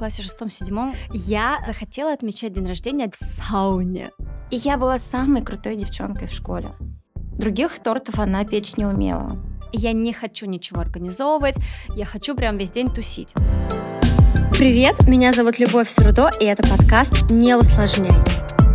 классе шестом-седьмом, я захотела отмечать день рождения в сауне. И я была самой крутой девчонкой в школе. Других тортов она печь не умела. Я не хочу ничего организовывать, я хочу прям весь день тусить. Привет, меня зовут Любовь Сурудо, и это подкаст «Не усложняй».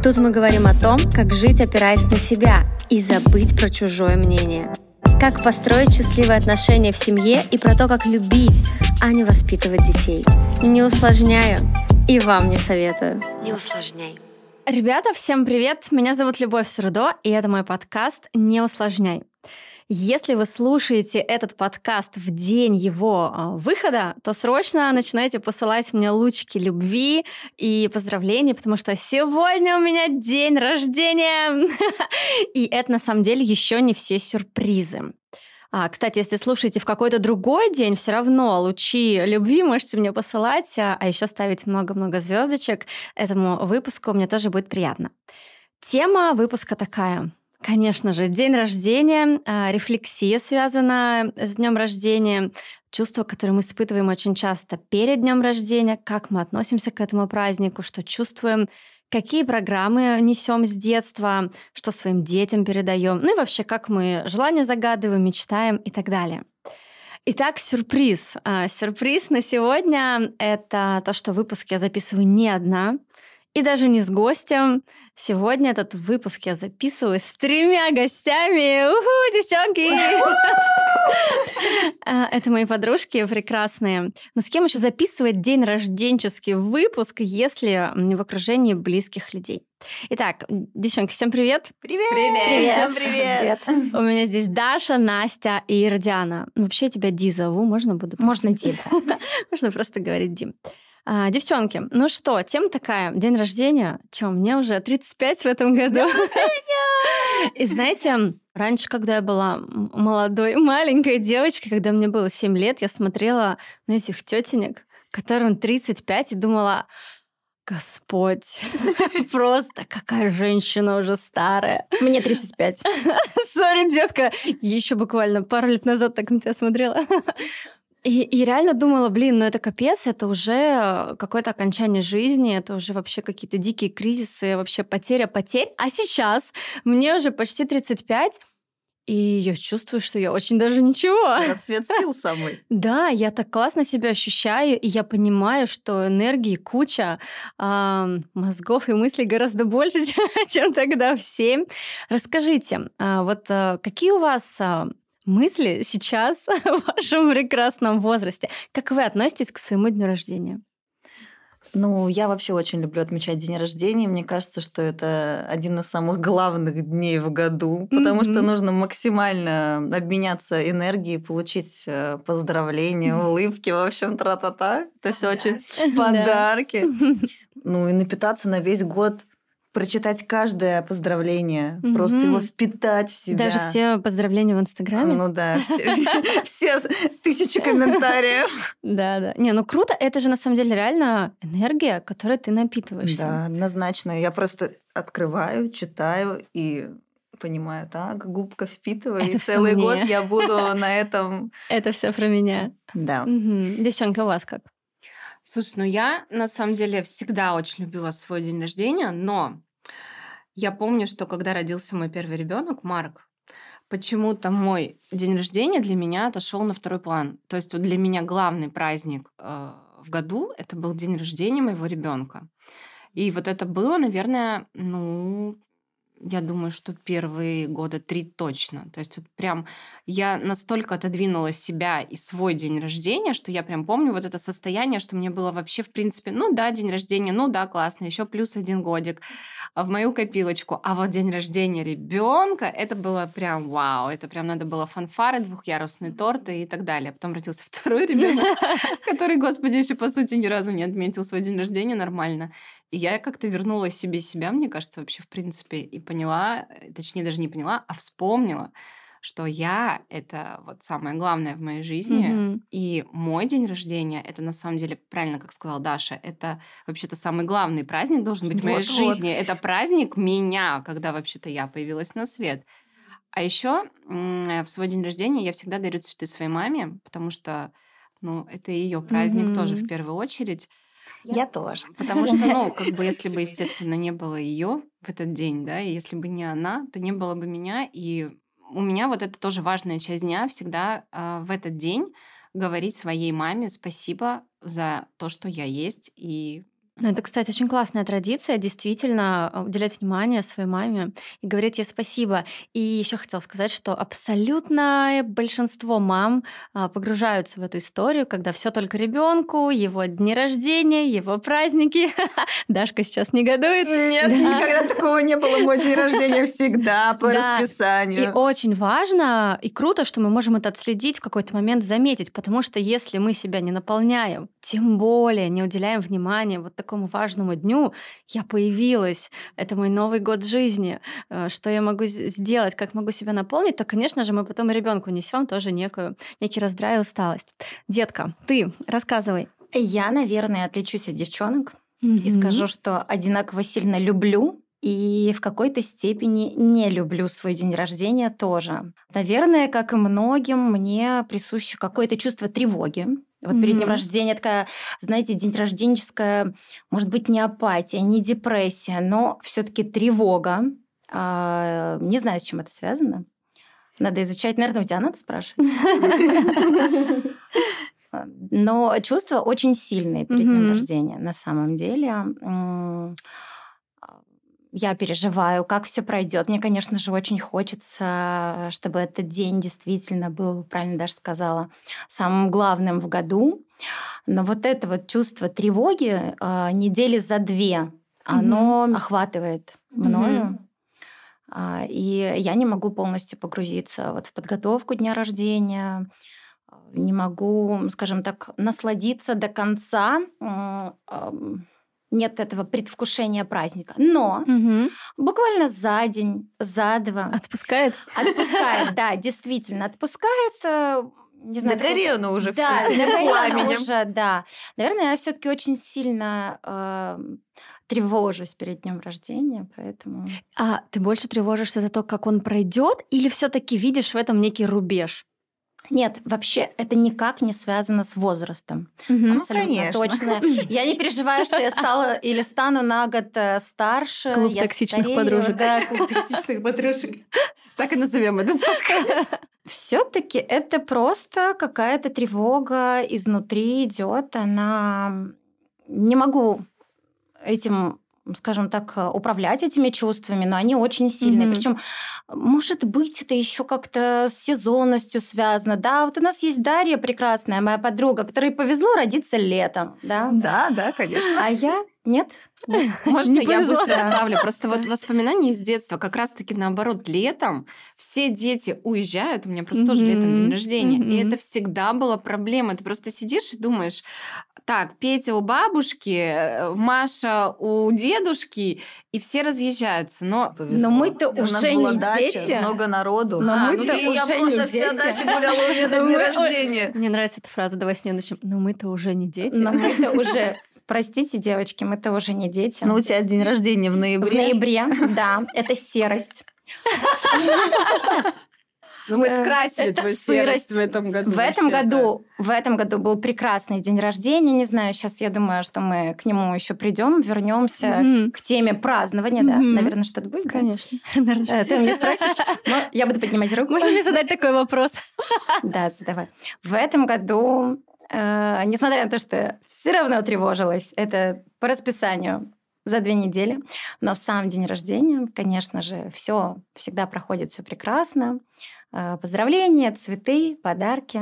Тут мы говорим о том, как жить, опираясь на себя, и забыть про чужое мнение. Как построить счастливые отношения в семье и про то, как любить, а не воспитывать детей. Не усложняю и вам не советую. Не усложняй. Ребята, всем привет! Меня зовут Любовь Сурдо, и это мой подкаст «Не усложняй». Если вы слушаете этот подкаст в день его а, выхода, то срочно начинайте посылать мне лучики любви и поздравления, потому что сегодня у меня день рождения. И это на самом деле еще не все сюрпризы. А, кстати, если слушаете в какой-то другой день, все равно лучи любви можете мне посылать, а, а еще ставить много-много звездочек этому выпуску, мне тоже будет приятно. Тема выпуска такая. Конечно же, день рождения, а, рефлексия связана с днем рождения, чувства, которые мы испытываем очень часто перед днем рождения, как мы относимся к этому празднику, что чувствуем, какие программы несем с детства, что своим детям передаем, ну и вообще, как мы желания загадываем, мечтаем и так далее. Итак, сюрприз. А, сюрприз на сегодня — это то, что выпуск я записываю не одна. И даже не с гостем. Сегодня этот выпуск я записываю с тремя гостями. Уху, девчонки! А, это мои подружки прекрасные. Но с кем еще записывать день рожденческий выпуск, если не в окружении близких людей? Итак, девчонки, всем привет! Привет! Привет! Привет! привет. У меня здесь Даша, Настя и Ирдиана. Вообще тебя Ди зову, можно буду? Можно Ди. Можно просто говорить Дим. А, девчонки, ну что, тема такая, день рождения. Чем, мне уже 35 в этом году. И знаете, раньше, когда я была молодой, маленькой девочкой, когда мне было 7 лет, я смотрела на этих тетенек, которым 35, и думала, Господь, просто какая женщина уже старая. Мне 35. Сори, детка. Еще буквально пару лет назад так на тебя смотрела. И, и реально думала, блин, ну это капец, это уже какое-то окончание жизни, это уже вообще какие-то дикие кризисы, вообще потеря потерь. А сейчас мне уже почти 35, и я чувствую, что я очень даже ничего. Рассвет сил самый. Да, я так классно себя ощущаю, и я понимаю, что энергии куча, а, мозгов и мыслей гораздо больше, чем тогда в 7. Расскажите, а, вот а, какие у вас а, мысли сейчас в вашем прекрасном возрасте. Как вы относитесь к своему дню рождения? Ну, я вообще очень люблю отмечать день рождения. Мне кажется, что это один из самых главных дней в году, потому mm-hmm. что нужно максимально обменяться энергией, получить э, поздравления, mm-hmm. улыбки, в общем, тра-та-та. Это все очень подарки. Ну и напитаться на весь год прочитать каждое поздравление, mm-hmm. просто его впитать в себя. Даже все поздравления в Инстаграме? Ну да, все тысячи комментариев. Да, да. Не, ну круто, это же на самом деле реально энергия, которой ты напитываешься. Да, однозначно. Я просто открываю, читаю и понимаю, так, губка впитывает. Это целый год я буду на этом. Это все про меня. Да. Девчонка, у вас как? Слушай, ну я на самом деле всегда очень любила свой день рождения, но я помню, что когда родился мой первый ребенок, Марк, почему-то мой день рождения для меня отошел на второй план. То есть вот для меня главный праздник э, в году это был день рождения моего ребенка. И вот это было, наверное, ну, я думаю, что первые года три точно. То есть вот прям я настолько отодвинула себя и свой день рождения, что я прям помню вот это состояние, что мне было вообще в принципе, ну да, день рождения, ну да, классно, еще плюс один годик в мою копилочку. А вот день рождения ребенка, это было прям вау, это прям надо было фанфары, двухъярусные торты и так далее. Потом родился второй ребенок, который, господи, еще по сути ни разу не отметил свой день рождения нормально. И я как-то вернула себе себя, мне кажется, вообще в принципе, и поняла, э, точнее даже не поняла, а вспомнила, что я — это вот самое главное в моей жизни. Mm-hmm. И мой день рождения — это на самом деле, правильно, как сказала Даша, это вообще-то самый главный праздник должен быть вот, в моей вот. жизни. Это праздник меня, когда вообще-то я появилась на свет. А еще в свой день рождения я всегда дарю цветы своей маме, потому что, ну, это ее праздник mm-hmm. тоже в первую очередь. Я тоже. Потому что, ну, как бы, если бы, естественно, не было ее в этот день, да, и если бы не она, то не было бы меня. И у меня вот это тоже важная часть дня всегда э, в этот день говорить своей маме спасибо за то, что я есть, и ну, это, кстати, очень классная традиция, действительно, а, уделять внимание своей маме и говорить ей спасибо. И еще хотела сказать, что абсолютное большинство мам а, погружаются в эту историю, когда все только ребенку, его дни рождения, его праздники. Дашка сейчас негодует. Нет, никогда такого не было. Мой день рождения всегда по расписанию. И очень важно и круто, что мы можем это отследить в какой-то момент, заметить, потому что если мы себя не наполняем, тем более не уделяем внимания вот такому важному дню я появилась, это мой Новый год жизни, э, что я могу сделать, как могу себя наполнить, то, конечно же, мы потом ребенку несем тоже некую, некий раздрай и усталость. Детка, ты рассказывай. Я, наверное, отличусь от девчонок mm-hmm. и скажу, что одинаково сильно люблю и в какой-то степени не люблю свой день рождения тоже. Наверное, как и многим, мне присуще какое-то чувство тревоги. Вот mm-hmm. перед днем рождения такая, знаете, день рожденческая, может быть, не апатия, не депрессия, но все-таки тревога. А, не знаю, с чем это связано. Надо изучать, наверное, у тебя надо спрашивать. Но чувства очень сильные перед днем рождения, на самом деле я переживаю, как все пройдет. Мне, конечно же, очень хочется, чтобы этот день действительно был, правильно даже сказала, самым главным в году. Но вот это вот чувство тревоги э, недели за две, оно mm-hmm. охватывает мною. Mm-hmm. И я не могу полностью погрузиться вот в подготовку дня рождения, не могу, скажем так, насладиться до конца нет этого предвкушения праздника. Но угу. буквально за день, за два... Отпускает? Отпускает, да, действительно, отпускает э, не знаю, догорело такого... уже да, все. Догорело уже, да. Наверное, я все-таки очень сильно э, тревожусь перед днем рождения, поэтому. А ты больше тревожишься за то, как он пройдет, или все-таки видишь в этом некий рубеж? Нет, вообще это никак не связано с возрастом. Угу, Абсолютно точно. Я не переживаю, что я стала или стану на год э, старше. Клуб токсичных старею. подружек. Да, клуб токсичных подружек. Так и назовем этот подкаст. Все-таки это просто какая-то тревога изнутри идет. Она не могу этим скажем так, э, управлять этими чувствами, но они очень сильные. Mm-hmm. Причем, может быть, это еще как-то с сезонностью связано. Да, вот у нас есть Дарья прекрасная, моя подруга, которой повезло родиться летом. Да, да, да конечно. А я нет? Можно я быстро вставлю? Просто вот воспоминания из детства как раз-таки наоборот. Летом все дети уезжают, у меня просто тоже летом день рождения, и это всегда была проблема. Ты просто сидишь и думаешь, так, Петя у бабушки, э, Маша у дедушки, и все разъезжаются. Но, но мы-то уже не дача, дети. много народу. Но а, мы-то ну, уже я не просто вся дача гуляла у меня на день рождения. Мне нравится эта фраза, давай с нее начнем. Но мы-то уже не дети. Но мы-то уже Простите, девочки, мы-то уже не дети. Но у тебя день рождения в ноябре. В ноябре, да. Это серость. Ну, мы скрасили это твою сырость в этом году. В этом году, в этом году был прекрасный день рождения. Не знаю, сейчас я думаю, что мы к нему еще придем, вернемся mm-hmm. к теме празднования, mm-hmm. да? Наверное, что-то будет. Конечно. Да? Ты меня спросишь, я буду поднимать руку. Можно мне задать такой вопрос? Да, задавай. В этом году, э, несмотря на то, что все равно тревожилась, это по расписанию за две недели. Но в сам день рождения, конечно же, все всегда проходит все прекрасно. Э, поздравления, цветы, подарки.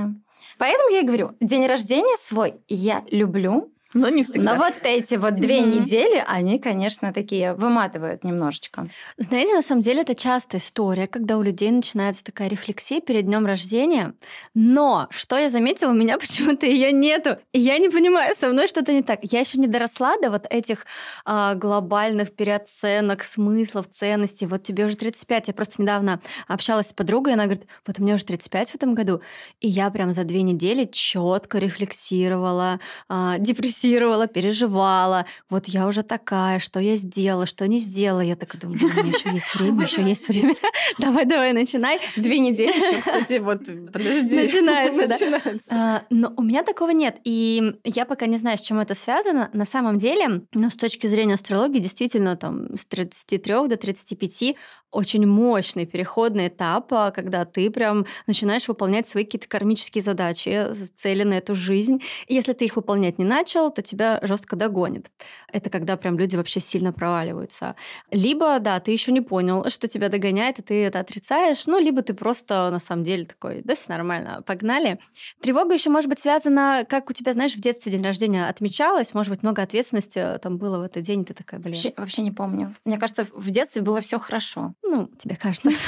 Поэтому я и говорю, день рождения свой я люблю, но не всегда. Но вот эти вот две mm-hmm. недели, они, конечно, такие выматывают немножечко. Знаете, на самом деле это частая история, когда у людей начинается такая рефлексия перед днем рождения. Но что я заметила, у меня почему-то ее нету. И я не понимаю, со мной что-то не так. Я еще не доросла до вот этих а, глобальных переоценок, смыслов, ценностей. Вот тебе уже 35. Я просто недавно общалась с подругой, и она говорит, вот у меня уже 35 в этом году. И я прям за две недели четко рефлексировала, а, депрессировала рефлексировала, переживала. Вот я уже такая, что я сделала, что не сделала. Я так думаю, у меня еще есть время, еще есть время. Давай, давай, начинай. Две недели еще, кстати, вот, подожди. Начинается, да. А, но у меня такого нет. И я пока не знаю, с чем это связано. На самом деле, ну, с точки зрения астрологии, действительно, там, с 33 до 35 очень мощный переходный этап, а, когда ты прям начинаешь выполнять свои какие-то кармические задачи, цели на эту жизнь. И если ты их выполнять не начал, то тебя жестко догонит. Это когда прям люди вообще сильно проваливаются. Либо, да, ты еще не понял, что тебя догоняет, и ты это отрицаешь, ну, либо ты просто на самом деле такой, да, все нормально, погнали. Тревога еще может быть связана, как у тебя, знаешь, в детстве день рождения отмечалось, может быть, много ответственности э, там было в этот день, и ты такая, блин. Вообще, вообще не помню. Мне кажется, в детстве было все хорошо. Ну, тебе кажется.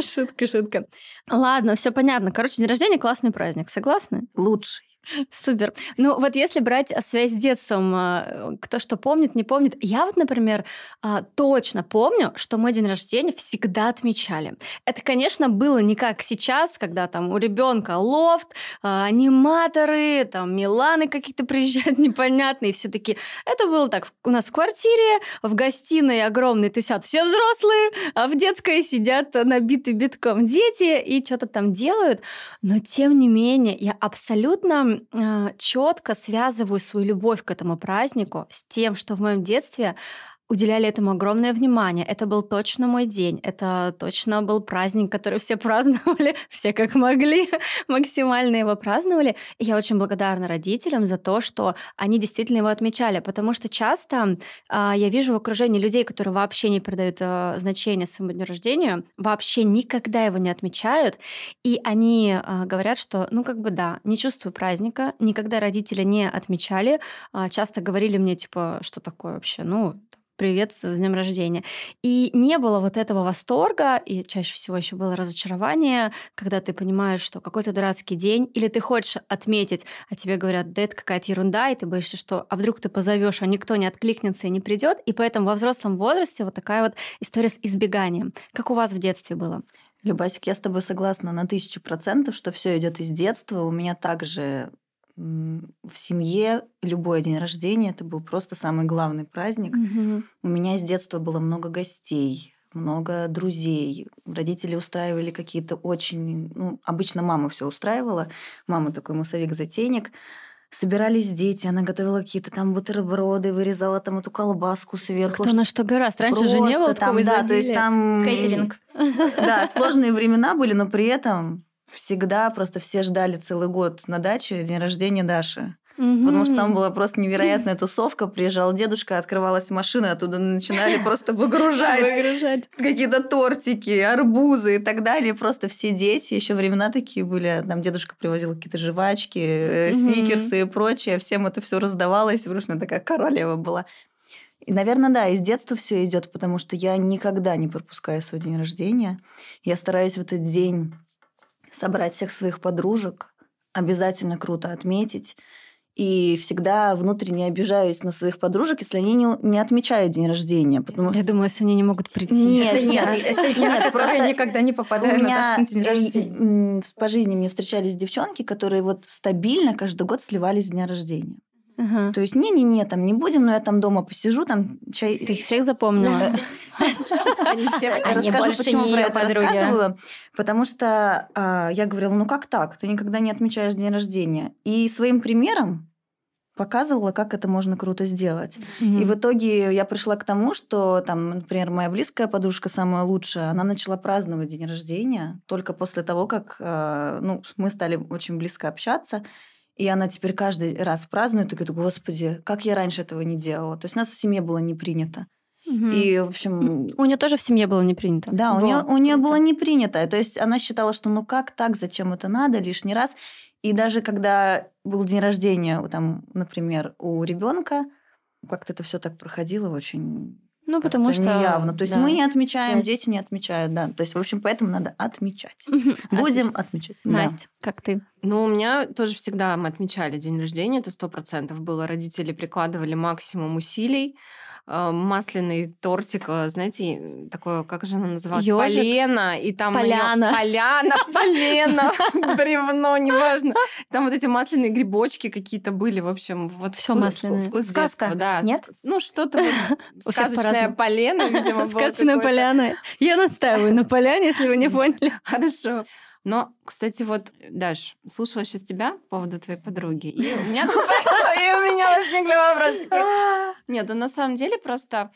Шутка, шутка. Ладно, все понятно. Короче, день рождения классный праздник. Согласны? Лучший. Супер. Ну вот если брать а, связь с детством, а, кто что помнит, не помнит. Я вот, например, а, точно помню, что мой день рождения всегда отмечали. Это, конечно, было не как сейчас, когда там у ребенка лофт, аниматоры, там Миланы какие-то приезжают непонятные, все таки Это было так, у нас в квартире, в гостиной огромной тусят все взрослые, а в детской сидят набитые битком дети и что-то там делают. Но тем не менее, я абсолютно э, четко связываю свою любовь к этому празднику с тем, что в моем детстве уделяли этому огромное внимание. Это был точно мой день. Это точно был праздник, который все праздновали, все как могли, максимально его праздновали. И я очень благодарна родителям за то, что они действительно его отмечали, потому что часто э, я вижу в окружении людей, которые вообще не придают э, значения своему дню рождения, вообще никогда его не отмечают, и они э, говорят, что, ну, как бы да, не чувствую праздника, никогда родители не отмечали, э, часто говорили мне, типа, что такое вообще, ну, привет с днем рождения. И не было вот этого восторга, и чаще всего еще было разочарование, когда ты понимаешь, что какой-то дурацкий день, или ты хочешь отметить, а тебе говорят, да это какая-то ерунда, и ты боишься, что а вдруг ты позовешь, а никто не откликнется и не придет, и поэтому во взрослом возрасте вот такая вот история с избеганием. Как у вас в детстве было? Любасик, я с тобой согласна на тысячу процентов, что все идет из детства. У меня также в семье любой день рождения это был просто самый главный праздник. Угу. У меня с детства было много гостей, много друзей. Родители устраивали какие-то очень... Ну, обычно мама все устраивала. Мама такой мусовик-затейник. Собирались дети, она готовила какие-то там бутерброды, вырезала там эту колбаску сверху. Кто на что гораздо. Раньше Просто же не было там, Да, то есть там... Кейтеринг. Да, сложные времена были, но при этом всегда просто все ждали целый год на даче день рождения Даши. Угу. Потому что там была просто невероятная тусовка. Приезжал дедушка, открывалась машина, оттуда начинали просто выгружать какие-то тортики, арбузы и так далее. Просто все дети, еще времена такие были. Там дедушка привозил какие-то жвачки, э, сникерсы и прочее. Всем это все раздавалось. В общем, такая королева была. И, наверное, да, из детства все идет, потому что я никогда не пропускаю свой день рождения. Я стараюсь в этот день собрать всех своих подружек, обязательно круто отметить. И всегда внутренне обижаюсь на своих подружек, если они не, не отмечают день рождения. Потому... Я думала, если они не могут прийти. Нет, это нет, это я, которая никогда не попадаю на Дашин день рождения. По жизни мне встречались девчонки, которые вот стабильно каждый год сливались с дня рождения. Ага. То есть не-не-не, там не будем, но я там дома посижу, там чай. Ты их всех запомнила? Они все расскажу, почему про это рассказываю. Потому что а, я говорила, ну как так? Ты никогда не отмечаешь день рождения. И своим примером показывала, как это можно круто сделать. И в итоге я пришла к тому, что там, например, моя близкая подружка, самая лучшая, она начала праздновать день рождения только после того, как а, ну, мы стали очень близко общаться. И она теперь каждый раз празднует и говорит, господи, как я раньше этого не делала. То есть у нас в семье было не принято. Угу. И, в общем... У нее тоже в семье было не принято. Да, у нее, у нее было не принято. То есть она считала, что ну как так, зачем это надо лишний раз. И даже когда был день рождения, там, например, у ребенка, как-то это все так проходило очень ну, потому что... Неявно. То есть да, мы не отмечаем, связь. дети не отмечают, да. То есть, в общем, поэтому надо отмечать. Будем отмечать. Настя, как ты? Ну, у меня тоже всегда мы отмечали день рождения, это сто процентов было. Родители прикладывали максимум усилий. Э, масляный тортик, э, знаете, такое, как же она называлась? Ёжик? Полено. И там Поляна. Поляна, полено, бревно, неважно. Там вот эти масляные грибочки какие-то были, в общем, вот вкус- масляное. вкус Сказка, да. нет? Ну, что-то вот сказочное полено, видимо, Сказочная поляна. Я настаиваю на поляне, если вы не поняли. Хорошо. Но, кстати, вот, Даш, слушала сейчас тебя по поводу твоей подруги, и у меня возникли вопросики. Нет, ну на самом деле просто...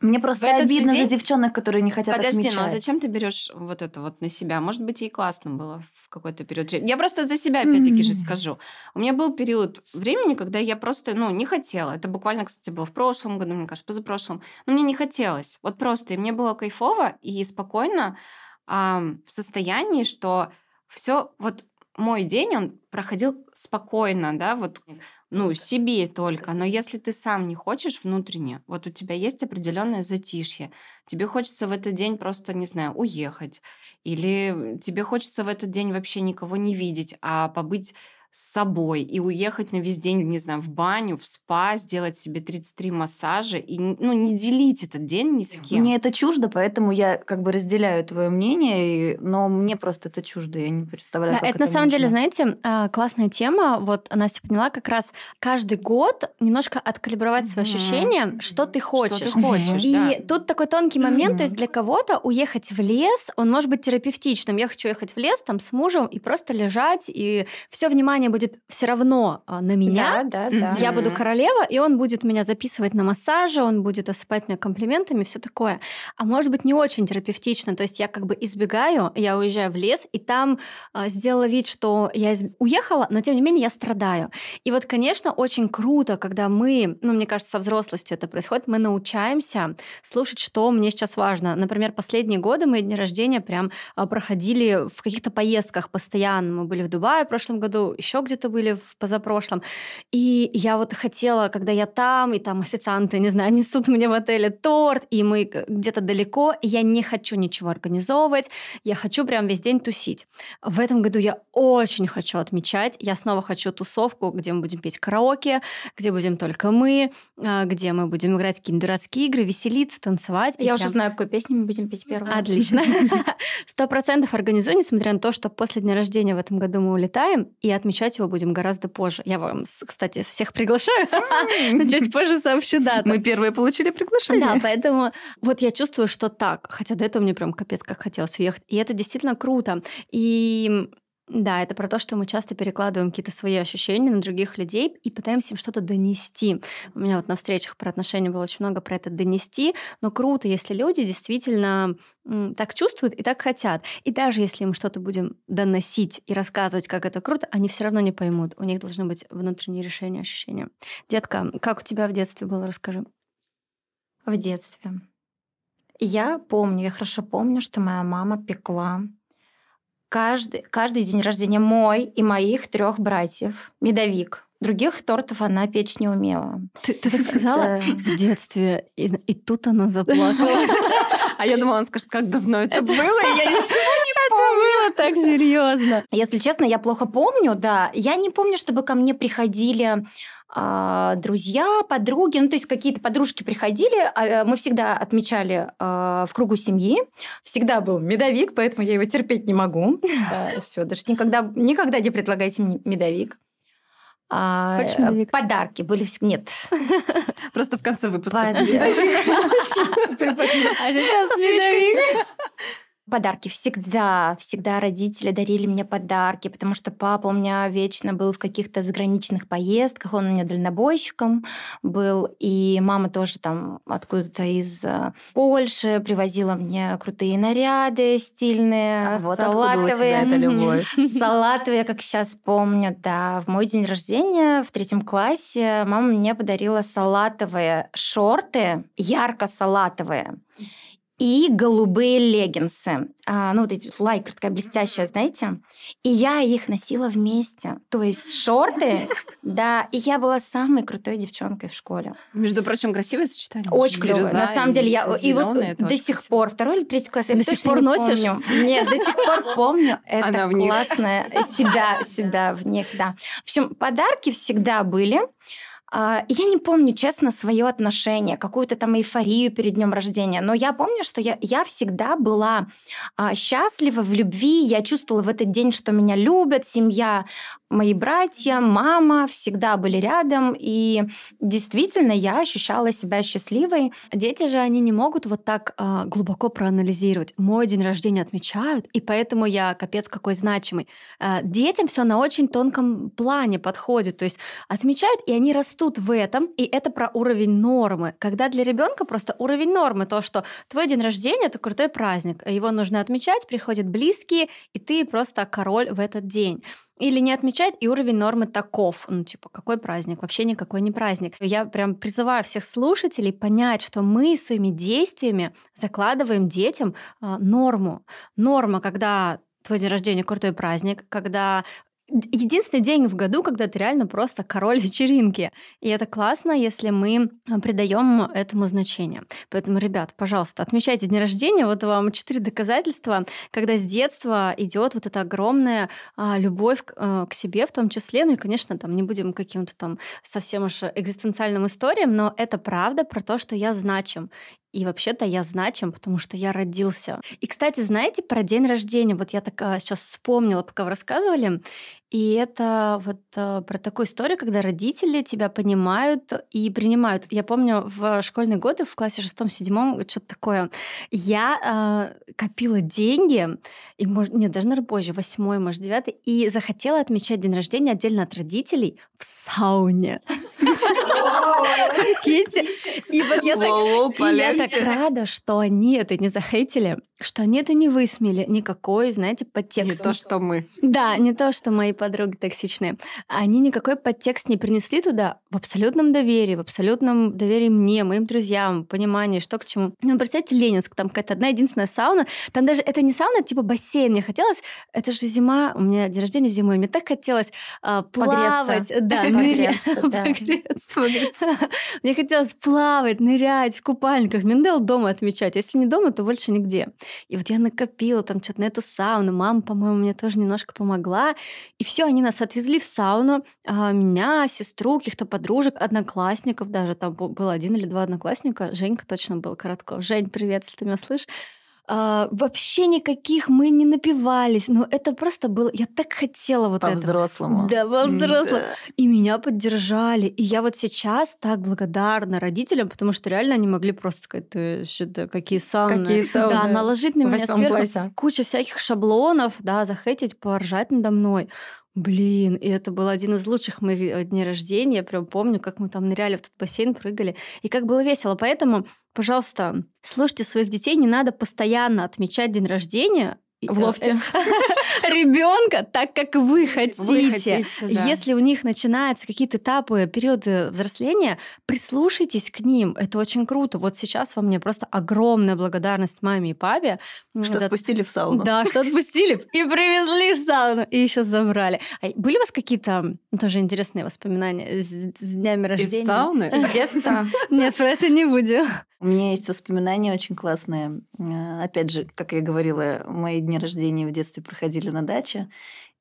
Мне просто В же обидно за день- девчонок, которые не хотят Подожди, отмечать. ну а зачем ты берешь вот это вот на себя? Может быть, ей классно было в какой-то период времени. Я просто за себя опять-таки же М. скажу. У меня был период времени, когда я просто, ну, не хотела. Это буквально, кстати, было в прошлом году, мне кажется, позапрошлом. Но мне не хотелось. Вот просто. И мне было кайфово и спокойно в состоянии, что все вот мой день, он проходил спокойно, да, вот, ну, себе только. Но если ты сам не хочешь внутренне, вот у тебя есть определенное затишье, тебе хочется в этот день просто, не знаю, уехать, или тебе хочется в этот день вообще никого не видеть, а побыть с собой и уехать на весь день, не знаю, в баню, в спа, сделать себе 33 массажа и, ну, не делить этот день ни с кем. Мне это чуждо, поэтому я как бы разделяю твое мнение, и- но мне просто это чуждо, я не представляю, Да, как это на самом деле, знаете, а, классная тема. Вот Настя поняла как раз каждый год немножко откалибровать свои Мгм. ощущения, что ты хочешь. Что ты хочешь, И да. тут такой тонкий момент, Мгм. то есть для кого-то уехать в лес, он может быть терапевтичным. Я хочу ехать в лес там с мужем и просто лежать, и все внимание будет все равно а, на меня. Да, да, да. Я буду королева, и он будет меня записывать на массаже, он будет осыпать меня комплиментами, все такое. А может быть, не очень терапевтично. То есть я как бы избегаю, я уезжаю в лес, и там а, сделала вид, что я из- уехала, но тем не менее я страдаю. И вот, конечно, очень круто, когда мы, ну, мне кажется, со взрослостью это происходит, мы научаемся слушать, что мне сейчас важно. Например, последние годы мои дни рождения прям а, проходили в каких-то поездках постоянно. Мы были в Дубае в прошлом году, еще где-то были в позапрошлом. И я вот хотела, когда я там, и там официанты, не знаю, несут мне в отеле торт, и мы где-то далеко, и я не хочу ничего организовывать, я хочу прям весь день тусить. В этом году я очень хочу отмечать, я снова хочу тусовку, где мы будем петь караоке, где будем только мы, а, где мы будем играть в какие-нибудь дурацкие игры, веселиться, танцевать. Я уже прям- знаю, какую песню мы будем петь первую. Отлично. Сто процентов организую, несмотря на то, что после дня рождения в этом году мы улетаем, и отмечать его будем гораздо позже. Я вам, кстати, всех приглашаю, но чуть позже сообщу дату. Мы первые получили приглашение. Да, поэтому вот я чувствую, что так. Хотя до этого мне прям капец как хотелось уехать. И это действительно круто. И да, это про то, что мы часто перекладываем какие-то свои ощущения на других людей и пытаемся им что-то донести. У меня вот на встречах про отношения было очень много про это донести, но круто, если люди действительно так чувствуют и так хотят. И даже если им что-то будем доносить и рассказывать, как это круто, они все равно не поймут. У них должны быть внутренние решения, ощущения. Детка, как у тебя в детстве было, расскажи. В детстве. Я помню, я хорошо помню, что моя мама пекла каждый, каждый день рождения мой и моих трех братьев. Медовик. Других тортов она печь не умела. Ты, ты так сказала в детстве, и, и тут она заплакала. А я думала, он скажет, как давно это было, и я ничего Было так серьезно. Если честно, я плохо помню, да. Я не помню, чтобы ко мне приходили друзья, подруги, ну то есть какие-то подружки приходили, а, мы всегда отмечали а, в кругу семьи, всегда был медовик, поэтому я его терпеть не могу. Все, даже никогда, никогда не предлагайте медовик. А? Подарки были всегда... Нет. Просто в конце выпуска. А сейчас медовик. Подарки всегда, всегда родители дарили мне подарки, потому что папа у меня вечно был в каких-то заграничных поездках, он у меня дальнобойщиком был, и мама тоже там откуда-то из э, Польши привозила мне крутые наряды стильные, Вот откуда у тебя салатовые. эта любовь. Салатовые, как сейчас помню, да. В мой день рождения в третьем классе мама мне подарила салатовые шорты, ярко-салатовые. И голубые леггинсы. А, ну, вот эти лайкра такая блестящая, знаете. И я их носила вместе. То есть шорты, да. И я была самой крутой девчонкой в школе. Между прочим, красивое сочетание. Очень клево. На самом деле, я и вот до сих пор, второй или третий класс, я до сих пор носишь? Нет, до сих пор помню. Это классное себя, себя в них, да. В общем, подарки всегда были. А, я не помню, честно, свое отношение, какую-то там эйфорию перед днем рождения, но я помню, что я, я всегда была а, счастлива в любви, я чувствовала в этот день, что меня любят, семья мои братья, мама всегда были рядом, и действительно я ощущала себя счастливой. Дети же, они не могут вот так э, глубоко проанализировать. Мой день рождения отмечают, и поэтому я капец какой значимый. Э, детям все на очень тонком плане подходит, то есть отмечают, и они растут в этом, и это про уровень нормы. Когда для ребенка просто уровень нормы то, что твой день рождения это крутой праздник, его нужно отмечать, приходят близкие, и ты просто король в этот день или не отмечает, и уровень нормы таков. Ну, типа, какой праздник? Вообще никакой не праздник. Я прям призываю всех слушателей понять, что мы своими действиями закладываем детям э, норму. Норма, когда твой день рождения крутой праздник, когда единственный день в году, когда ты реально просто король вечеринки. И это классно, если мы а, придаем этому значение. Поэтому, ребят, пожалуйста, отмечайте день рождения. Вот вам четыре доказательства, когда с детства идет вот эта огромная а, любовь к, а, к себе в том числе. Ну и, конечно, там не будем каким-то там совсем уж экзистенциальным историям, но это правда про то, что я значим. И вообще-то я значим, потому что я родился. И, кстати, знаете про день рождения? Вот я так сейчас вспомнила, пока вы рассказывали. И это вот э, про такую историю, когда родители тебя понимают и принимают. Я помню в школьные годы, в классе шестом-седьмом, что-то такое, я э, копила деньги, и, может, нет, даже, наверное, позже, восьмой, может, девятый, и захотела отмечать день рождения отдельно от родителей в сауне. Прикиньте. И вот я так рада, что они это не захейтили, что они это не высмели, никакой, знаете, подтекст. Не то, что мы. Да, не то, что мои подруги токсичные. Они никакой подтекст не принесли туда в абсолютном доверии, в абсолютном доверии мне, моим друзьям, понимании, что к чему. Ну, представьте, Ленинск, там какая-то одна единственная сауна. Там даже это не сауна, типа бассейн. Мне хотелось, это же зима, у меня день рождения зимой, мне так хотелось а, плавать. Погреться. Да, погреться, да. погреться. Мне хотелось плавать, нырять в купальниках. Надо дома отмечать. Если не дома, то больше нигде. И вот я накопила там что-то на эту сауну. Мама, по-моему, мне тоже немножко помогла. И все, они нас отвезли в сауну. А меня, сестру, каких-то подружек, одноклассников даже. Там был один или два одноклассника. Женька точно был Коротков. Жень, привет, если ты меня слышишь. А, вообще никаких мы не напивались. Но это просто было... Я так хотела вот это. По-взрослому. Да, по-взрослому. Да. И меня поддержали. И я вот сейчас так благодарна родителям, потому что реально они могли просто сказать, ты что-то, какие сауны. Какие сауны. Да, наложить на меня сверху классе. кучу всяких шаблонов, да, захотеть, поржать надо мной. Блин, и это был один из лучших моих э, дней рождения. Я прям помню, как мы там ныряли в этот бассейн, прыгали. И как было весело. Поэтому, пожалуйста, слушайте своих детей. Не надо постоянно отмечать день рождения. В лофте. Ребенка так, как вы хотите. Вы хотите да. Если у них начинаются какие-то этапы, периоды взросления, прислушайтесь к ним. Это очень круто. Вот сейчас во мне просто огромная благодарность маме и папе. Что за... отпустили в сауну. Да, что отпустили и привезли в сауну, и еще забрали. А были у вас какие-то тоже интересные воспоминания с, с днями рождения? Из сауны? С детства? Нет, про это не будем. У меня есть воспоминания очень классные. Э, опять же, как я говорила, мои дни рождения в детстве проходили на даче.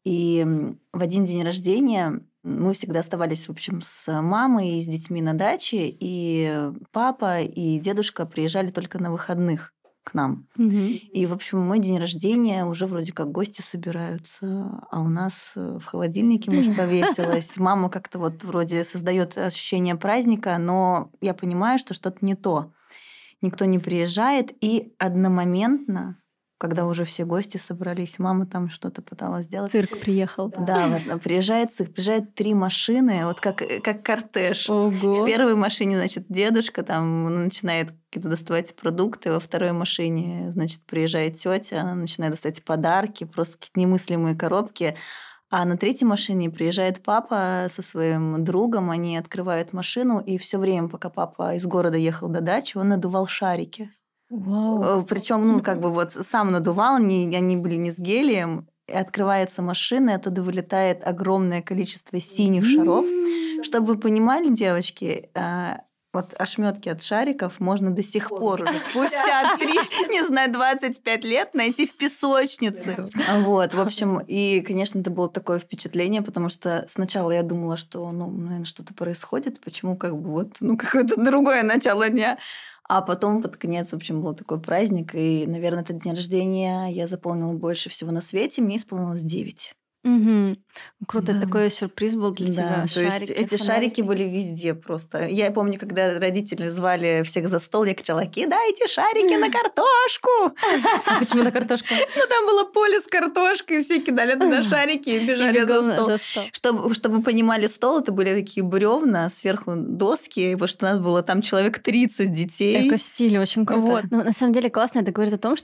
И в один день рождения мы всегда оставались, в общем, с мамой и с детьми на даче, и папа и дедушка приезжали только на выходных к нам. Угу. И, в общем, мой день рождения уже вроде как гости собираются, а у нас э, в холодильнике муж повесилась. Мама как-то вот вроде создает ощущение праздника, но я понимаю, что что-то не то. Никто не приезжает, и одномоментно когда уже все гости собрались, мама там что-то пыталась сделать. Цирк приехал. Да, да вот, приезжает цирк, приезжает три машины, вот как, как кортеж. Ого. В первой машине, значит, дедушка там начинает какие-то доставать продукты, во второй машине, значит, приезжает тетя, она начинает доставать подарки, просто какие-то немыслимые коробки. А на третьей машине приезжает папа со своим другом, они открывают машину, и все время, пока папа из города ехал до дачи, он надувал шарики. Вау. Причем, ну, как бы вот сам надувал, не, они были не с гелием, и открывается машина, и оттуда вылетает огромное количество синих шаров. Чтобы вы понимали, девочки, а, вот ошметки от шариков можно до сих пор уже спустя три, не знаю, 25 лет найти в песочнице. Вот, в общем, и, конечно, это было такое впечатление, потому что сначала я думала, что, ну, наверное, что-то происходит, почему как бы вот, ну, какое-то другое начало дня. А потом под конец, в общем, был такой праздник, и, наверное, этот день рождения я заполнила больше всего на свете. Мне исполнилось 9. Угу. Круто, да. такой сюрприз был для да, тебя. То шарики, есть эти фонарики. шарики были везде просто. Я помню, когда родители звали всех за стол, я кричала, кидайте шарики на картошку. А почему на картошку? Ну, там было поле с картошкой, все кидали туда шарики и бежали за стол. Чтобы, чтобы вы понимали, стол это были такие бревна, сверху доски, потому что у нас было там человек 30 детей. Эко-стиль, очень круто. Вот. Но на самом деле классно это говорит о том,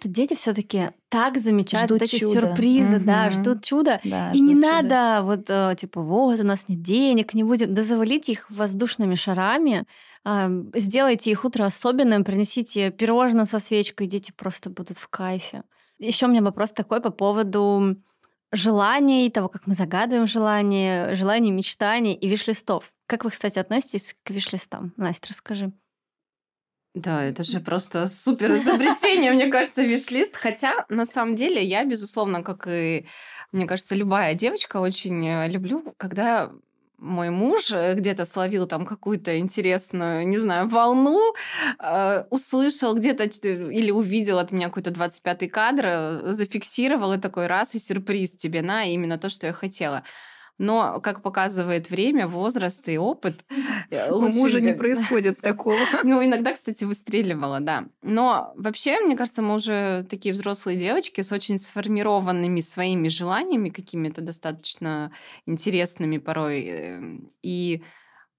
да, вот э, типа вот у нас нет денег, не будем, да завалите их воздушными шарами, а, сделайте их утро особенным, принесите пирожное со свечкой, дети просто будут в кайфе. Еще у меня вопрос такой по поводу желаний, того, как мы загадываем желания, желаний, мечтаний и виш-листов. Как вы, кстати, относитесь к виш-листам? Настя, расскажи. Да, это же просто супер изобретение, мне кажется, виш-лист. Хотя, на самом деле, я, безусловно, как и, мне кажется, любая девочка, очень э, люблю, когда мой муж э, где-то словил там какую-то интересную, не знаю, волну, э, услышал где-то или увидел от меня какой-то 25-й кадр, э, зафиксировал и такой раз, и сюрприз тебе на именно то, что я хотела. Но, как показывает время, возраст и опыт... Э, У мужа не происходит такого. Ну, иногда, кстати, выстреливала, да. Но вообще, мне кажется, мы уже такие взрослые девочки с очень сформированными своими желаниями, какими-то достаточно интересными порой. Эм, и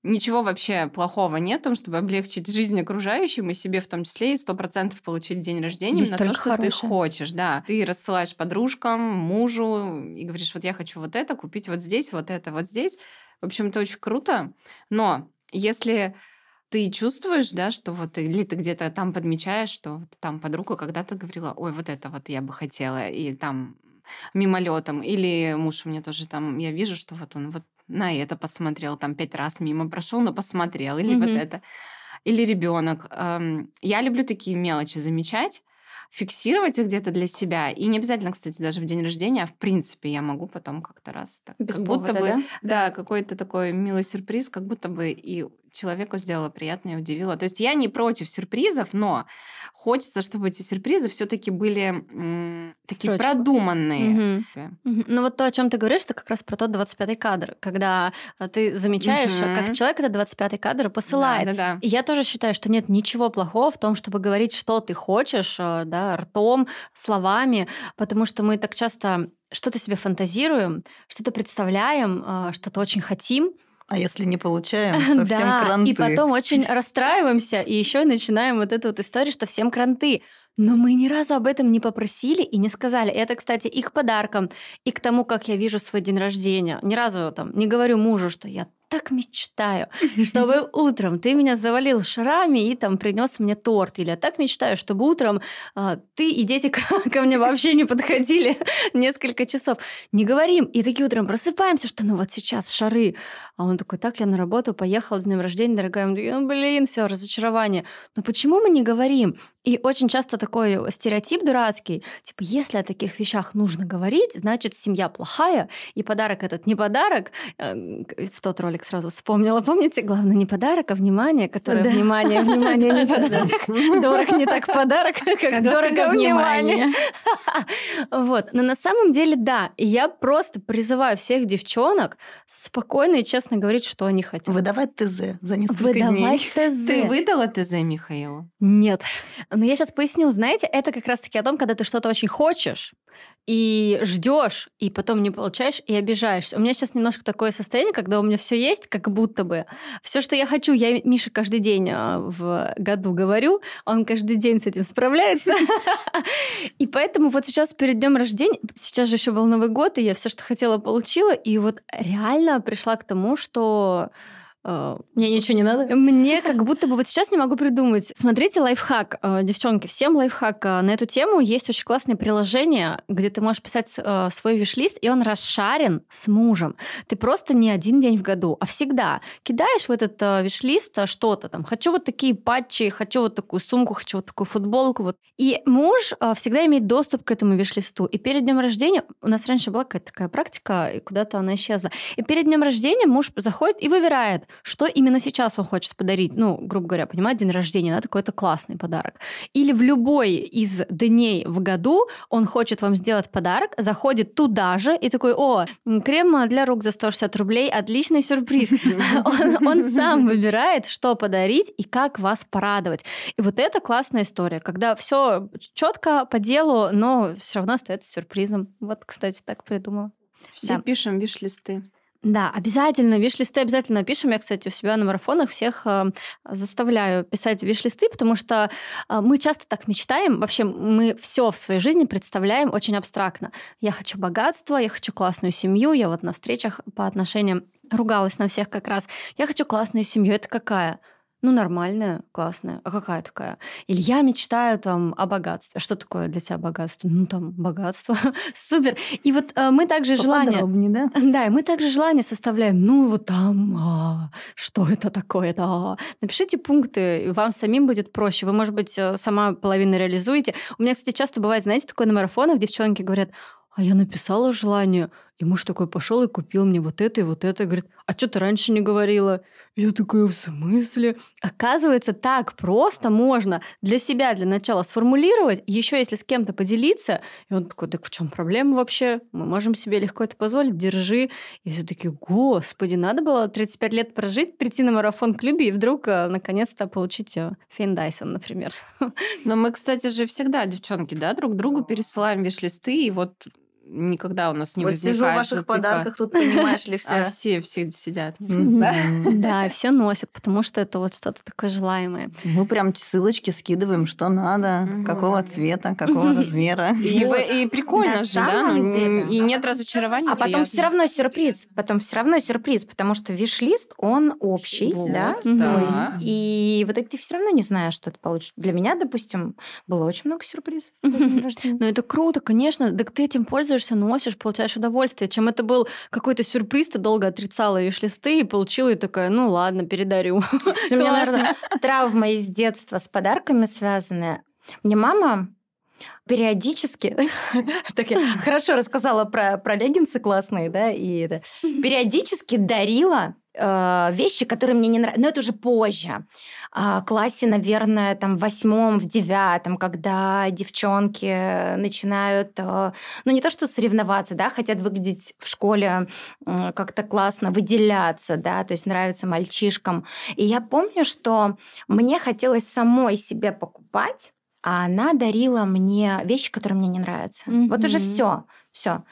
Ничего вообще плохого нет в том, чтобы облегчить жизнь окружающим и себе в том числе и сто процентов получить день рождения Есть на то, что хорошее. ты хочешь. Да, ты рассылаешь подружкам, мужу и говоришь, вот я хочу вот это купить вот здесь, вот это вот здесь. В общем, это очень круто. Но если ты чувствуешь, да, что вот или ты где-то там подмечаешь, что там подруга когда-то говорила, ой, вот это вот я бы хотела, и там мимолетом, или муж у меня тоже там, я вижу, что вот он вот на это посмотрел, там пять раз мимо прошел, но посмотрел, или mm-hmm. вот это. Или ребенок. Я люблю такие мелочи замечать, фиксировать их где-то для себя. И не обязательно, кстати, даже в день рождения, а в принципе я могу потом как-то раз так. Без как повода, будто бы, да? Да, какой-то такой милый сюрприз, как будто бы и человеку сделала приятно и удивила. То есть я не против сюрпризов, но хочется, чтобы эти сюрпризы все-таки были м, такие Строчку. продуманные. Угу. Угу. Ну вот то, о чем ты говоришь, это как раз про тот 25-й кадр, когда а, ты замечаешь, угу. как человек этот 25-й кадр посылает. Да, да, да. И я тоже считаю, что нет ничего плохого в том, чтобы говорить, что ты хочешь, а, да, ртом, словами, потому что мы так часто что-то себе фантазируем, что-то представляем, что-то очень хотим, а если не получаем, то всем кранты. И потом очень расстраиваемся, и еще начинаем вот эту вот историю, что всем кранты. Но мы ни разу об этом не попросили и не сказали. Это, кстати, их подарком и к тому, как я вижу свой день рождения. Ни разу там не говорю мужу, что я так мечтаю, чтобы утром ты меня завалил шарами и там принес мне торт. Или я так мечтаю, чтобы утром а, ты и дети ко мне вообще не подходили несколько часов. Не говорим. И такие утром просыпаемся, что ну вот сейчас шары. А он такой, так, я на работу поехал, с днем рождения, дорогая. Он ну, блин, все, разочарование. Но почему мы не говорим? И очень часто такой стереотип дурацкий, типа, если о таких вещах нужно говорить, значит, семья плохая, и подарок этот не подарок. Э, в тот ролик сразу вспомнила, помните? Главное, не подарок, а внимание, которое да. внимание, внимание, не подарок. Дорог не так подарок, как дорого внимание. Вот. Но на самом деле, да, я просто призываю всех девчонок спокойно и честно говорить, что они хотят. Выдавать ТЗ за несколько Выдавать дней. ТЗ. Ты выдала ТЗ Михаилу? Нет. Но я сейчас поясню. Знаете, это как раз-таки о том, когда ты что-то очень хочешь, и ждешь, и потом не получаешь, и обижаешься. У меня сейчас немножко такое состояние, когда у меня все есть, как будто бы. Все, что я хочу, я Мише каждый день а, в году говорю, он каждый день с этим справляется. И поэтому вот сейчас перед днем рождения, сейчас же еще был Новый год, и я все, что хотела, получила, и вот реально пришла к тому, что Мне ничего не надо? Мне как будто бы вот сейчас не могу придумать. Смотрите лайфхак, э, девчонки, всем лайфхак э, на эту тему. Есть очень классное приложение, где ты можешь писать свой виш-лист, и он расшарен с мужем. Ты просто не один день в году, а всегда кидаешь в этот виш-лист что-то там. Хочу вот такие патчи, хочу вот такую сумку, хочу вот такую футболку. Вот. И муж всегда имеет доступ к этому виш-листу. И перед днем рождения, у нас раньше была какая-то такая практика, и куда-то она исчезла. И перед днем рождения муж заходит и выбирает, что именно сейчас он хочет подарить. Ну, грубо говоря, понимаете, день рождения, надо какой-то классный подарок. Или в любой из дней в году он хочет вам сделать подарок, заходит туда же и такой, о, крем для рук за 160 рублей, отличный сюрприз. Он, он сам выбирает, что подарить и как вас порадовать. И вот это классная история, когда все четко по делу, но все равно остается сюрпризом. Вот, кстати, так придумала. Все да. пишем виш-листы. Да, обязательно. Виш-листы обязательно пишем. Я, кстати, у себя на марафонах всех э, заставляю писать виш-листы, потому что э, мы часто так мечтаем. Вообще, мы все в своей жизни представляем очень абстрактно. Я хочу богатства, я хочу классную семью. Я вот на встречах по отношениям ругалась на всех как раз. Я хочу классную семью. Это какая? Ну, нормальная, классная. А какая такая? Или я мечтаю там о богатстве. А что такое для тебя богатство? Ну, там, богатство. Супер. И вот э, мы также желание... да? Да, и мы также желание составляем. Ну, вот там, а, что это такое? Да. Напишите пункты, и вам самим будет проще. Вы, может быть, э, сама половину реализуете. У меня, кстати, часто бывает, знаете, такое на марафонах, девчонки говорят, а я написала желание, и муж такой пошел и купил мне вот это и вот это. Говорит, а что ты раньше не говорила? Я такая, в смысле? Оказывается, так просто можно для себя для начала сформулировать, еще если с кем-то поделиться. И он такой, так в чем проблема вообще? Мы можем себе легко это позволить, держи. И все таки господи, надо было 35 лет прожить, прийти на марафон к Любе и вдруг э, наконец-то получить э, Фейн Дайсон, например. Но мы, кстати же, всегда, девчонки, да, друг другу пересылаем виш-листы, и вот никогда у нас не вот возникает. сижу в ваших затыка. подарках, тут понимаешь ли все. А все, все сидят. Да, все носят, потому что это вот что-то такое желаемое. Мы прям ссылочки скидываем, что надо, какого цвета, какого размера. И прикольно же, да? И нет разочарования. А потом все равно сюрприз. Потом все равно сюрприз, потому что виш-лист, он общий, да? То есть, и вот ты все равно не знаешь, что ты получишь. Для меня, допустим, было очень много сюрпризов Ну, это круто, конечно. Так ты этим пользуешься пользуешься, носишь, получаешь удовольствие. Чем это был какой-то сюрприз, ты долго отрицала виш-листы и получила и такая, ну ладно, передарю. У меня, наверное, травма из детства с подарками связанная. Мне мама периодически, так я хорошо рассказала про, про леггинсы классные, да, и это, периодически дарила вещи, которые мне не нравятся. Но это уже позже. А, классе, наверное, там в восьмом, в девятом, когда девчонки начинают, э, ну не то что соревноваться, да, хотят выглядеть в школе э, как-то классно, выделяться, да, то есть нравится мальчишкам. И я помню, что мне хотелось самой себе покупать, а она дарила мне вещи, которые мне не нравятся. Mm-hmm. Вот уже все, все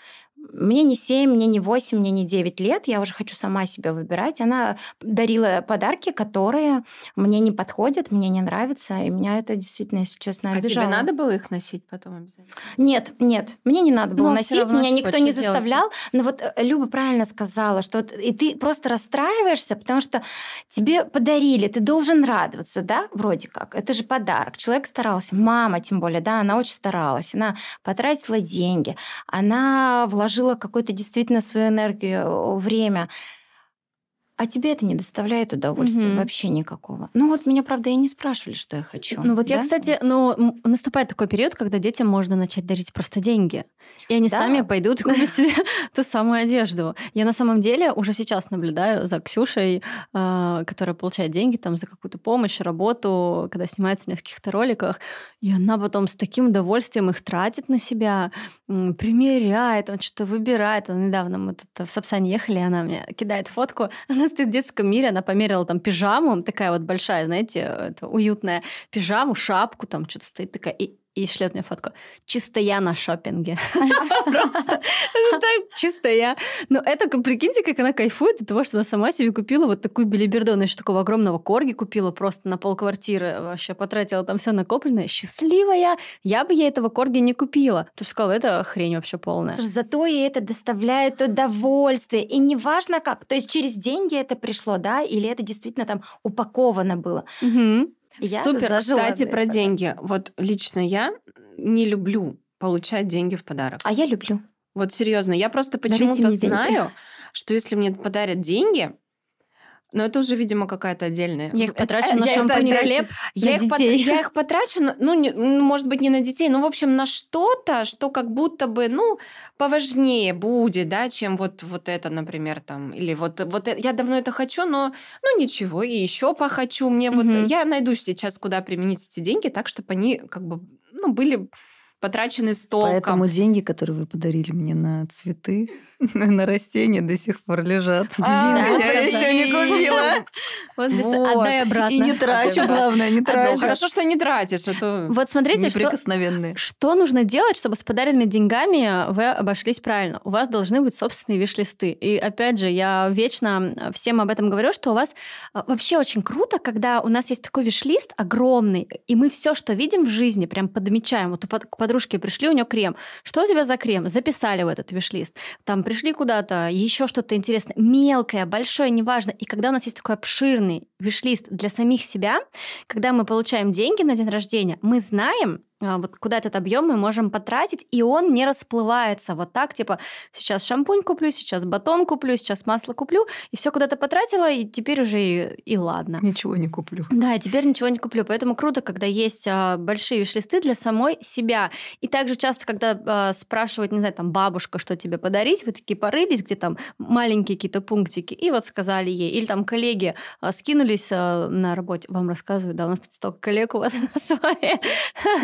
мне не 7, мне не 8, мне не 9 лет, я уже хочу сама себя выбирать. Она дарила подарки, которые мне не подходят, мне не нравятся, и меня это действительно, если честно, обижало. А тебе надо было их носить потом обязательно? Нет, нет, мне не надо было Но носить, меня никто не заставлял. Делать. Но вот э, Люба правильно сказала, что и ты просто расстраиваешься, потому что тебе подарили, ты должен радоваться, да, вроде как. Это же подарок. Человек старался, мама тем более, да, она очень старалась, она потратила деньги, она вложила вложила какую-то действительно свою энергию, время, а тебе это не доставляет удовольствия угу. вообще никакого. Ну вот меня, правда, и не спрашивали, что я хочу. Ну вот да? я, кстати, ну наступает такой период, когда детям можно начать дарить просто деньги. И они да. сами пойдут и купят себе ту самую одежду. Я на самом деле уже сейчас наблюдаю за Ксюшей, а, которая получает деньги там за какую-то помощь, работу, когда снимается у меня в каких-то роликах. И она потом с таким удовольствием их тратит на себя, примеряет, он что-то выбирает. Она недавно мы тут в Сапсане ехали, она мне кидает фотку, она стоит в детском мире, она померила там пижаму, такая вот большая, знаете, это, уютная пижаму, шапку, там что-то стоит такая. И и шлет мне фотку. Чисто я на шопинге. Просто чисто я. Но это, прикиньте, как она кайфует от того, что она сама себе купила вот такую билиберду. Она еще такого огромного корги купила просто на полквартиры. Вообще потратила там все накопленное. Счастливая! Я бы ей этого корги не купила. Потому что сказала, это хрень вообще полная. Слушай, зато ей это доставляет удовольствие. И неважно как. То есть через деньги это пришло, да? Или это действительно там упаковано было. Я Супер, кстати, про подарок. деньги. Вот лично я не люблю получать деньги в подарок. А я люблю. Вот серьезно, я просто почему-то знаю, что если мне подарят деньги, но это уже, видимо, какая-то отдельная. Я их потрачу на шампунь и хлеб, я их, Пот... я их потрачу, на... ну, не, ну, может быть, не на детей, но, в общем, на что-то, что как будто бы, ну, поважнее будет, да, чем вот, вот это, например, там, или вот, вот э, я давно это хочу, но, ну, ничего, и еще похочу. Мне mm-hmm. вот, я найду сейчас, куда применить эти деньги так, чтобы они, как бы, ну, были потрачены с толком. Поэтому деньги, которые вы подарили мне на цветы, на растения до сих пор лежат. А, я еще не купила. Отдай обратно. И не трачу, главное, не трачу. Хорошо, что не тратишь, а Вот смотрите, что нужно делать, чтобы с подаренными деньгами вы обошлись правильно. У вас должны быть собственные виш-листы. И опять же, я вечно всем об этом говорю, что у вас а, вообще очень круто, когда у нас есть такой виш-лист огромный, и мы все, что видим в жизни, прям подмечаем. Вот к подружке пришли, у нее крем. Что у тебя за крем? Записали в этот виш-лист. Там пришли куда-то, еще что-то интересное, мелкое, большое, неважно. И когда у нас есть такой обширный виш-лист для самих себя, когда мы получаем деньги на день рождения, мы знаем, вот куда этот объем мы можем потратить, и он не расплывается вот так, типа, сейчас шампунь куплю, сейчас батон куплю, сейчас масло куплю, и все куда-то потратила, и теперь уже и, и ладно. Ничего не куплю. Да, теперь ничего не куплю. Поэтому круто, когда есть а, большие виш-листы для самой себя. И также часто, когда а, спрашивают, не знаю, там, бабушка, что тебе подарить, вы такие порылись, где там маленькие какие-то пунктики, и вот сказали ей. Или там коллеги а, скинулись а, на работе, вам рассказывают, да, у нас тут столько коллег у вас свои.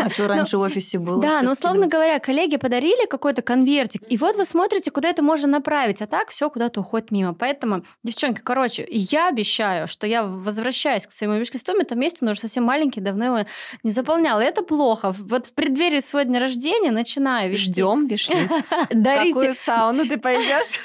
А что ну, раньше в офисе было. Да, но условно говоря, коллеги подарили какой-то конвертик, и вот вы смотрите, куда это можно направить, а так все куда-то уходит мимо. Поэтому, девчонки, короче, я обещаю, что я возвращаюсь к своему виш-листу, это месте, но уже совсем маленький, давно его не заполняла. И это плохо. Вот в преддверии своего дня рождения начинаю вести. Ждем виш-лист. Дарите. Какую сауну ты пойдешь?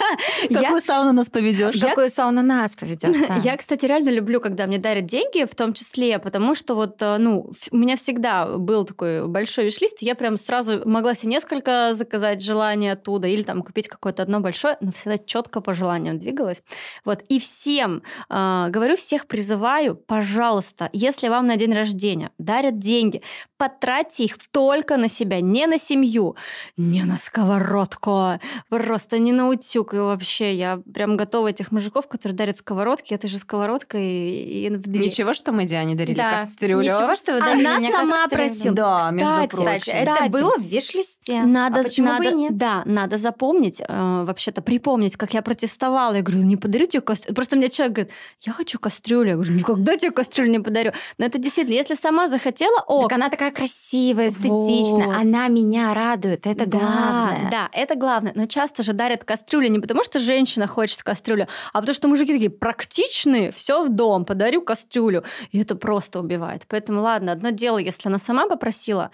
Какую сауну нас поведешь? Какую сауну нас поведешь? Я, кстати, реально люблю, когда мне дарят деньги, в том числе, потому что вот, э, ну, у меня всегда был такой большой виш-лист, я прям сразу могла себе несколько заказать желания оттуда или там купить какое-то одно большое, но всегда четко по желаниям двигалась. Вот. И всем, э, говорю, всех призываю, пожалуйста, если вам на день рождения дарят деньги, потратьте их только на себя, не на семью, не на сковородку, просто не на утюг. И вообще, я прям готова этих мужиков, которые дарят сковородки, это же сковородка и, и в дверь. Ничего, что мы Диане дарили да. кастрюлю. Ничего, что вы дарили Она сама кастрюлю. просила. Да, между прочим. Кстати, это было в виш-листе. Надо, а почему надо, бы и нет? Да, надо запомнить, э, вообще-то припомнить, как я протестовала. Я говорю, не подарю тебе кастрюлю. Просто мне человек говорит, я хочу кастрюлю. Я говорю, никогда тебе кастрюлю не подарю. Но это действительно, если сама захотела, о. Так она такая красивая, эстетичная. Вот. Она меня радует. Это да, главное. Да, это главное. Но часто же дарят кастрюлю не потому, что женщина хочет кастрюлю, а потому что мужики такие практичные, все в дом, подарю кастрюлю. И это просто убивает. Поэтому ладно, одно дело, если она сама попросила,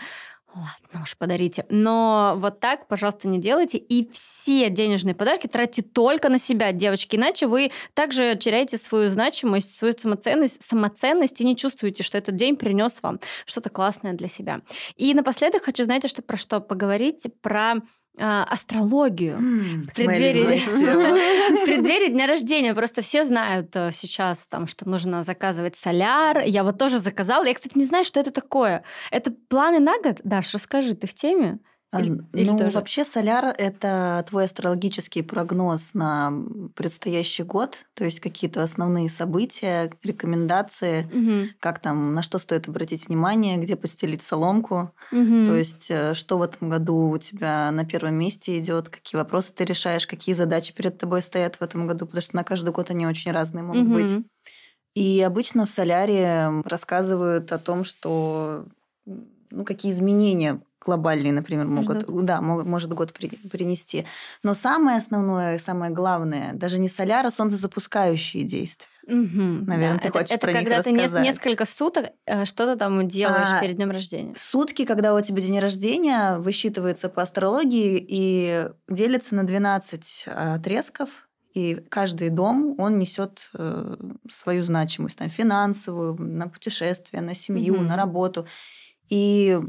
Ладно уж, подарите. Но вот так, пожалуйста, не делайте. И все денежные подарки тратьте только на себя, девочки. Иначе вы также теряете свою значимость, свою самоценность, самоценность и не чувствуете, что этот день принес вам что-то классное для себя. И напоследок хочу, знаете, что про что поговорить? Про а, астрологию в преддверии, в преддверии дня рождения. Просто все знают э, сейчас, там, что нужно заказывать соляр. Я вот тоже заказала. Я, кстати, не знаю, что это такое. Это планы на год? Даш, расскажи, ты в теме? Или, ну, тоже? вообще соляр – это твой астрологический прогноз на предстоящий год, то есть какие-то основные события, рекомендации, угу. как там, на что стоит обратить внимание, где постелить соломку, угу. то есть э, что в этом году у тебя на первом месте идет, какие вопросы ты решаешь, какие задачи перед тобой стоят в этом году, потому что на каждый год они очень разные могут угу. быть. И обычно в соляре рассказывают о том, что ну, какие изменения глобальные, например, могут, Ждут. да, могут, может год при- принести. Но самое основное самое главное, даже не соляр, а солнцезапускающие действия. Мгм, Наверно, да. ты это, хочешь это про них когда ты не- рассказать. несколько суток э, что-то там делаешь А, перед днем рождения. В сутки, когда у тебя день рождения, высчитывается по астрологии и делится на 12 отрезков, и каждый дом, он несет э, свою значимость, там, финансовую, на путешествия, на семью, Мгм. на работу. И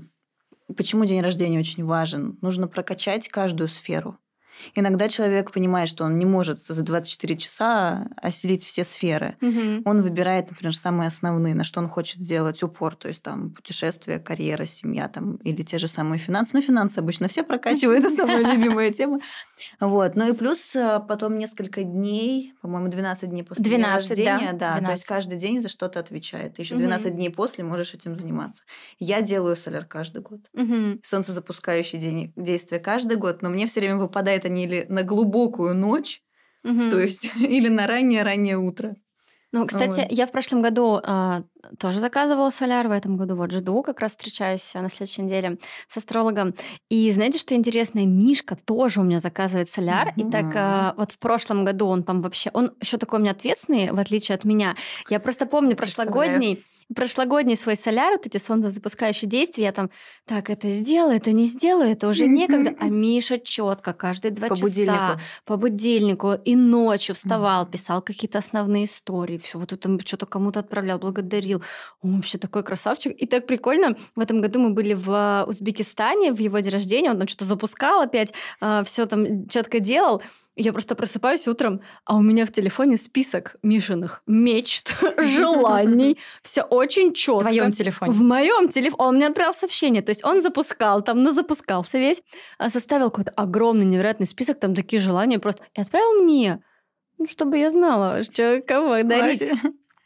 почему день рождения очень важен? Нужно прокачать каждую сферу. Иногда человек понимает, что он не может за 24 часа осилить все сферы. Он выбирает, например, самые основные, на что он хочет сделать упор, то есть там путешествие, карьера, семья там, или те же самые финансы. Ну, финансы обычно все прокачивают, это самая любимая тема. Вот. Ну и плюс э, потом несколько дней, по-моему, 12 дней после дня 12, да, рождения, да, то 12. есть каждый день за что-то отвечает. Ты еще Мгм. 12 дней после можешь этим заниматься. Я делаю соляр каждый год. Солнцезапускающий день действия каждый год, но мне все время выпадает они или на глубокую ночь, Мгм. то есть или на раннее-раннее утро. Ну, кстати, Вот. я в прошлом году а, тоже заказывала соляр, в этом году вот жду, как раз встречаюсь а, на следующей неделе с астрологом. И знаете, что интересно? Мишка тоже у меня заказывает соляр. И так а, вот в прошлом году он там вообще... Он еще такой у меня ответственный, в отличие от меня. Я просто помню прошлогодний, прошлогодний свой соляр, вот эти солнцезапускающие действия, я там, так, это сделаю, это не сделаю, это уже некогда. А Миша четко каждые два По часа будильнику. по будильнику и ночью вставал, писал какие-то основные истории, все вот это что-то кому-то отправлял, благодарил. Он вообще такой красавчик. И так прикольно. В этом году мы были в э, Узбекистане в его день рождения, он там что-то запускал опять, все там четко делал. Я просто просыпаюсь утром, а у меня в телефоне список Мишиных мечт, желаний. Все очень В четко. твоем телефоне. В моем телефоне. Он мне отправил сообщение. То есть он запускал там, ну запускался весь, а, составил какой-то огромный, невероятный список, там такие желания просто. И отправил мне. Ну, чтобы я знала, что кого дарить.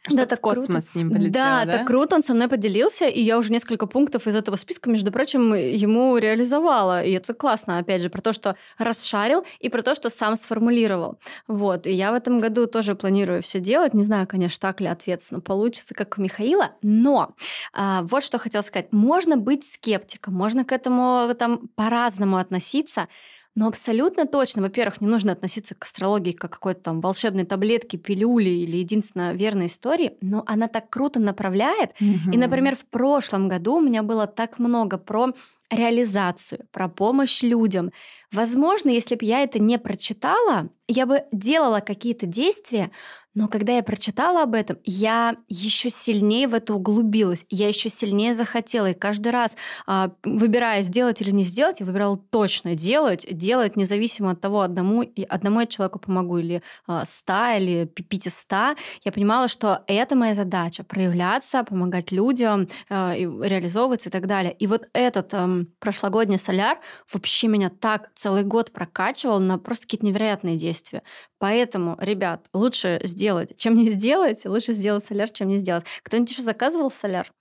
Чтоб так в космос с ним полетел, да, да? так круто, он со мной поделился, и я уже несколько пунктов из этого списка, между прочим, ему реализовала. И это классно, опять же, про то, что расшарил, и про то, что сам сформулировал. Вот, и я в этом году тоже планирую все делать. Не знаю, конечно, так ли ответственно получится, как у Михаила, но а, вот что хотела сказать. Можно быть скептиком, можно к этому там по-разному относиться, но абсолютно точно, во-первых, не нужно относиться к астрологии как к какой-то там волшебной таблетке, пилюли или единственно верной истории, но она так круто направляет. И, например, в прошлом году у меня было так много про реализацию, про помощь людям. Возможно, если бы я это не прочитала, я бы делала какие-то действия, но когда я прочитала об этом, я еще сильнее в это углубилась, я еще сильнее захотела. И каждый раз, а, выбирая сделать или не сделать, я выбирала точно делать, делать независимо от того, одному, одному я человеку помогу, или а, ста, или пятиста. Я понимала, что это моя задача проявляться, помогать людям, а, реализовываться и так далее. И вот этот ам, прошлогодний соляр вообще меня так целый год прокачивал на просто какие-то невероятные действия. Поэтому, ребят, лучше сделать, чем не сделать. Лучше сделать соляр, чем не сделать. Кто-нибудь еще заказывал соляр?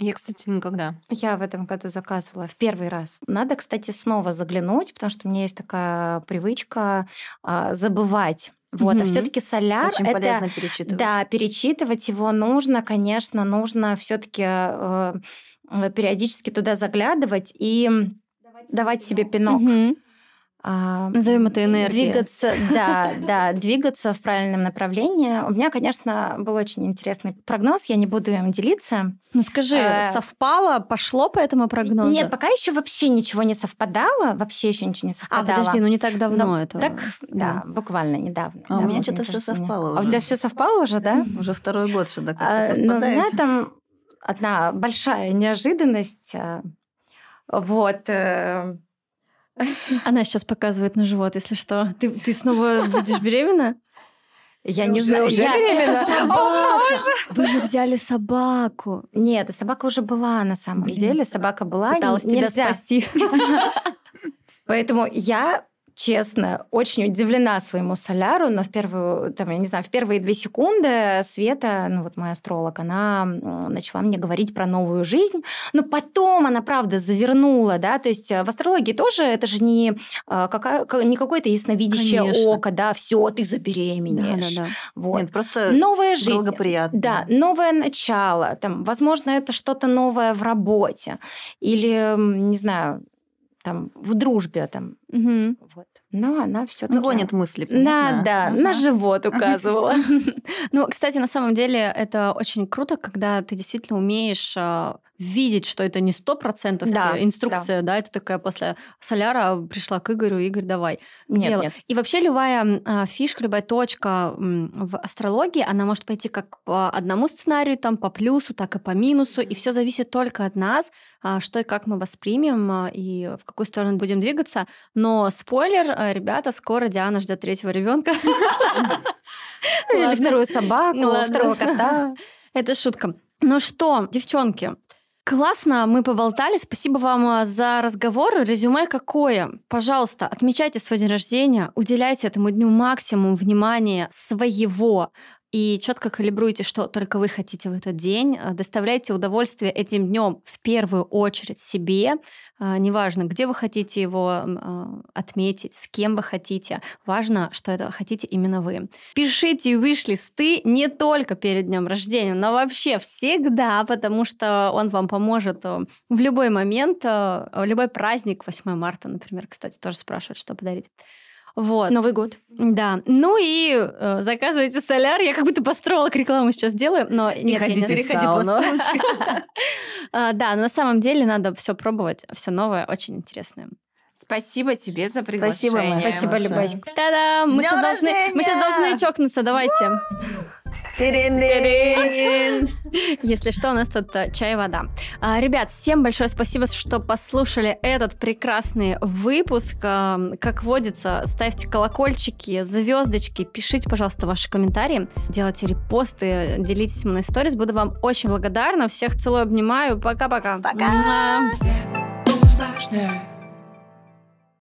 Я, кстати, никогда. Я в этом году заказывала в первый раз. Надо, кстати, снова заглянуть, потому что у меня есть такая привычка а, забывать. Вот, а Мгм. все-таки соляр Очень это полезно перечитывать. Да, перечитывать его нужно, конечно, нужно все-таки периодически туда заглядывать и давать себе пинок. Мгм. А, Назовем это энергией. Двигаться, да, да, двигаться в правильном направлении. У меня, конечно, был очень интересный прогноз, я не буду им делиться. Ну скажи, Э, совпало, пошло по этому прогнозу? Нет, пока еще вообще ничего не совпадало, вообще еще ничего не А, совпадало. подожди, ну не так давно Но это. Так, да, буквально недавно. А у да, меня вот что-то рождения. совпало А у уже. тебя все совпало уже, да? Уже второй год сюда как-то А, ну, у совпадает. меня там одна большая неожиданность. а, Вот. э, Она сейчас показывает на живот, если что. Ты, ты снова будешь беременна? Я Ты не уже- знаю. уже я- беременна? Собака! Вы же взяли собаку. Нет, собака уже была на самом Блин. деле. Собака была. Пыталась н- тебя нельзя. спасти. Поэтому я честно, очень удивлена своему соляру, но в первую, там, я не знаю, в первые две секунды Света, ну вот мой астролог, она начала мне говорить про новую жизнь, но потом она, правда, завернула, да, то есть э, в астрологии тоже это же не, э, какая, ка- не какое-то ясновидящее Конечно. око, да, все, ты забеременеешь. Да-да-да. Вот. Нет, просто Новая жизнь. благоприятно. Да, новое начало. Там, возможно, это что-то новое в работе. Или, не знаю, там в дружбе там. Мгм. Вот. Но она все-таки... Гонит мысли, Да, понятно? да, Ага. на живот указывала. Ну, кстати, на самом деле это очень круто, когда ты действительно умеешь а, видеть, что это не сто процентов Да, инструкция, да. это такая после соляра пришла к Игорю, Игорь, давай. Нет, делу». нет. И вообще любая а, фишка, любая точка в астрологии, она может пойти как по одному сценарию, там по плюсу, так и по минусу, и все зависит только от нас, а, что и как мы воспримем а, и в какую сторону будем двигаться. Но спойлер, а, ребята, скоро Диана ждет третьего ребенка. Или вторую собаку, второго кота. Это шутка. Ну что, девчонки, классно, мы поболтали. Спасибо вам а, за разговор. Резюме какое? Пожалуйста, отмечайте свой день рождения, уделяйте этому дню максимум внимания своего и четко калибруйте, что только вы хотите в этот день. А, Доставляйте удовольствие этим днем в первую очередь себе. А, Неважно, где вы хотите его а, отметить, с кем вы хотите. Важно, что это хотите именно вы. Пишите виш-листы не только перед днем рождения, но вообще всегда, потому что он вам поможет э, в любой момент, э, любой праздник, 8 марта, например, кстати, тоже спрашивают, что подарить. Вот. Новый год. Да. Ну и э, заказывайте соляр. Я как будто построила рекламу сейчас делаю, но нет, я ходите не в сауну. А, Да, но на самом деле надо все пробовать, все новое, очень интересное. Спасибо тебе за Спасибо, приглашение. Спасибо, большое. Любасик. Та-дам! Мы сейчас должны, мы сейчас должны чокнуться, давайте. Если что, у нас тут э, чай и вода. А, Ребят, всем большое спасибо, что послушали этот прекрасный выпуск. А, Как водится, ставьте колокольчики, звездочки, пишите, пожалуйста, ваши комментарии, делайте репосты, делитесь мной сторис. Буду вам очень благодарна. Всех целую, обнимаю. Пока-пока. Пока. Муа. Usłużnie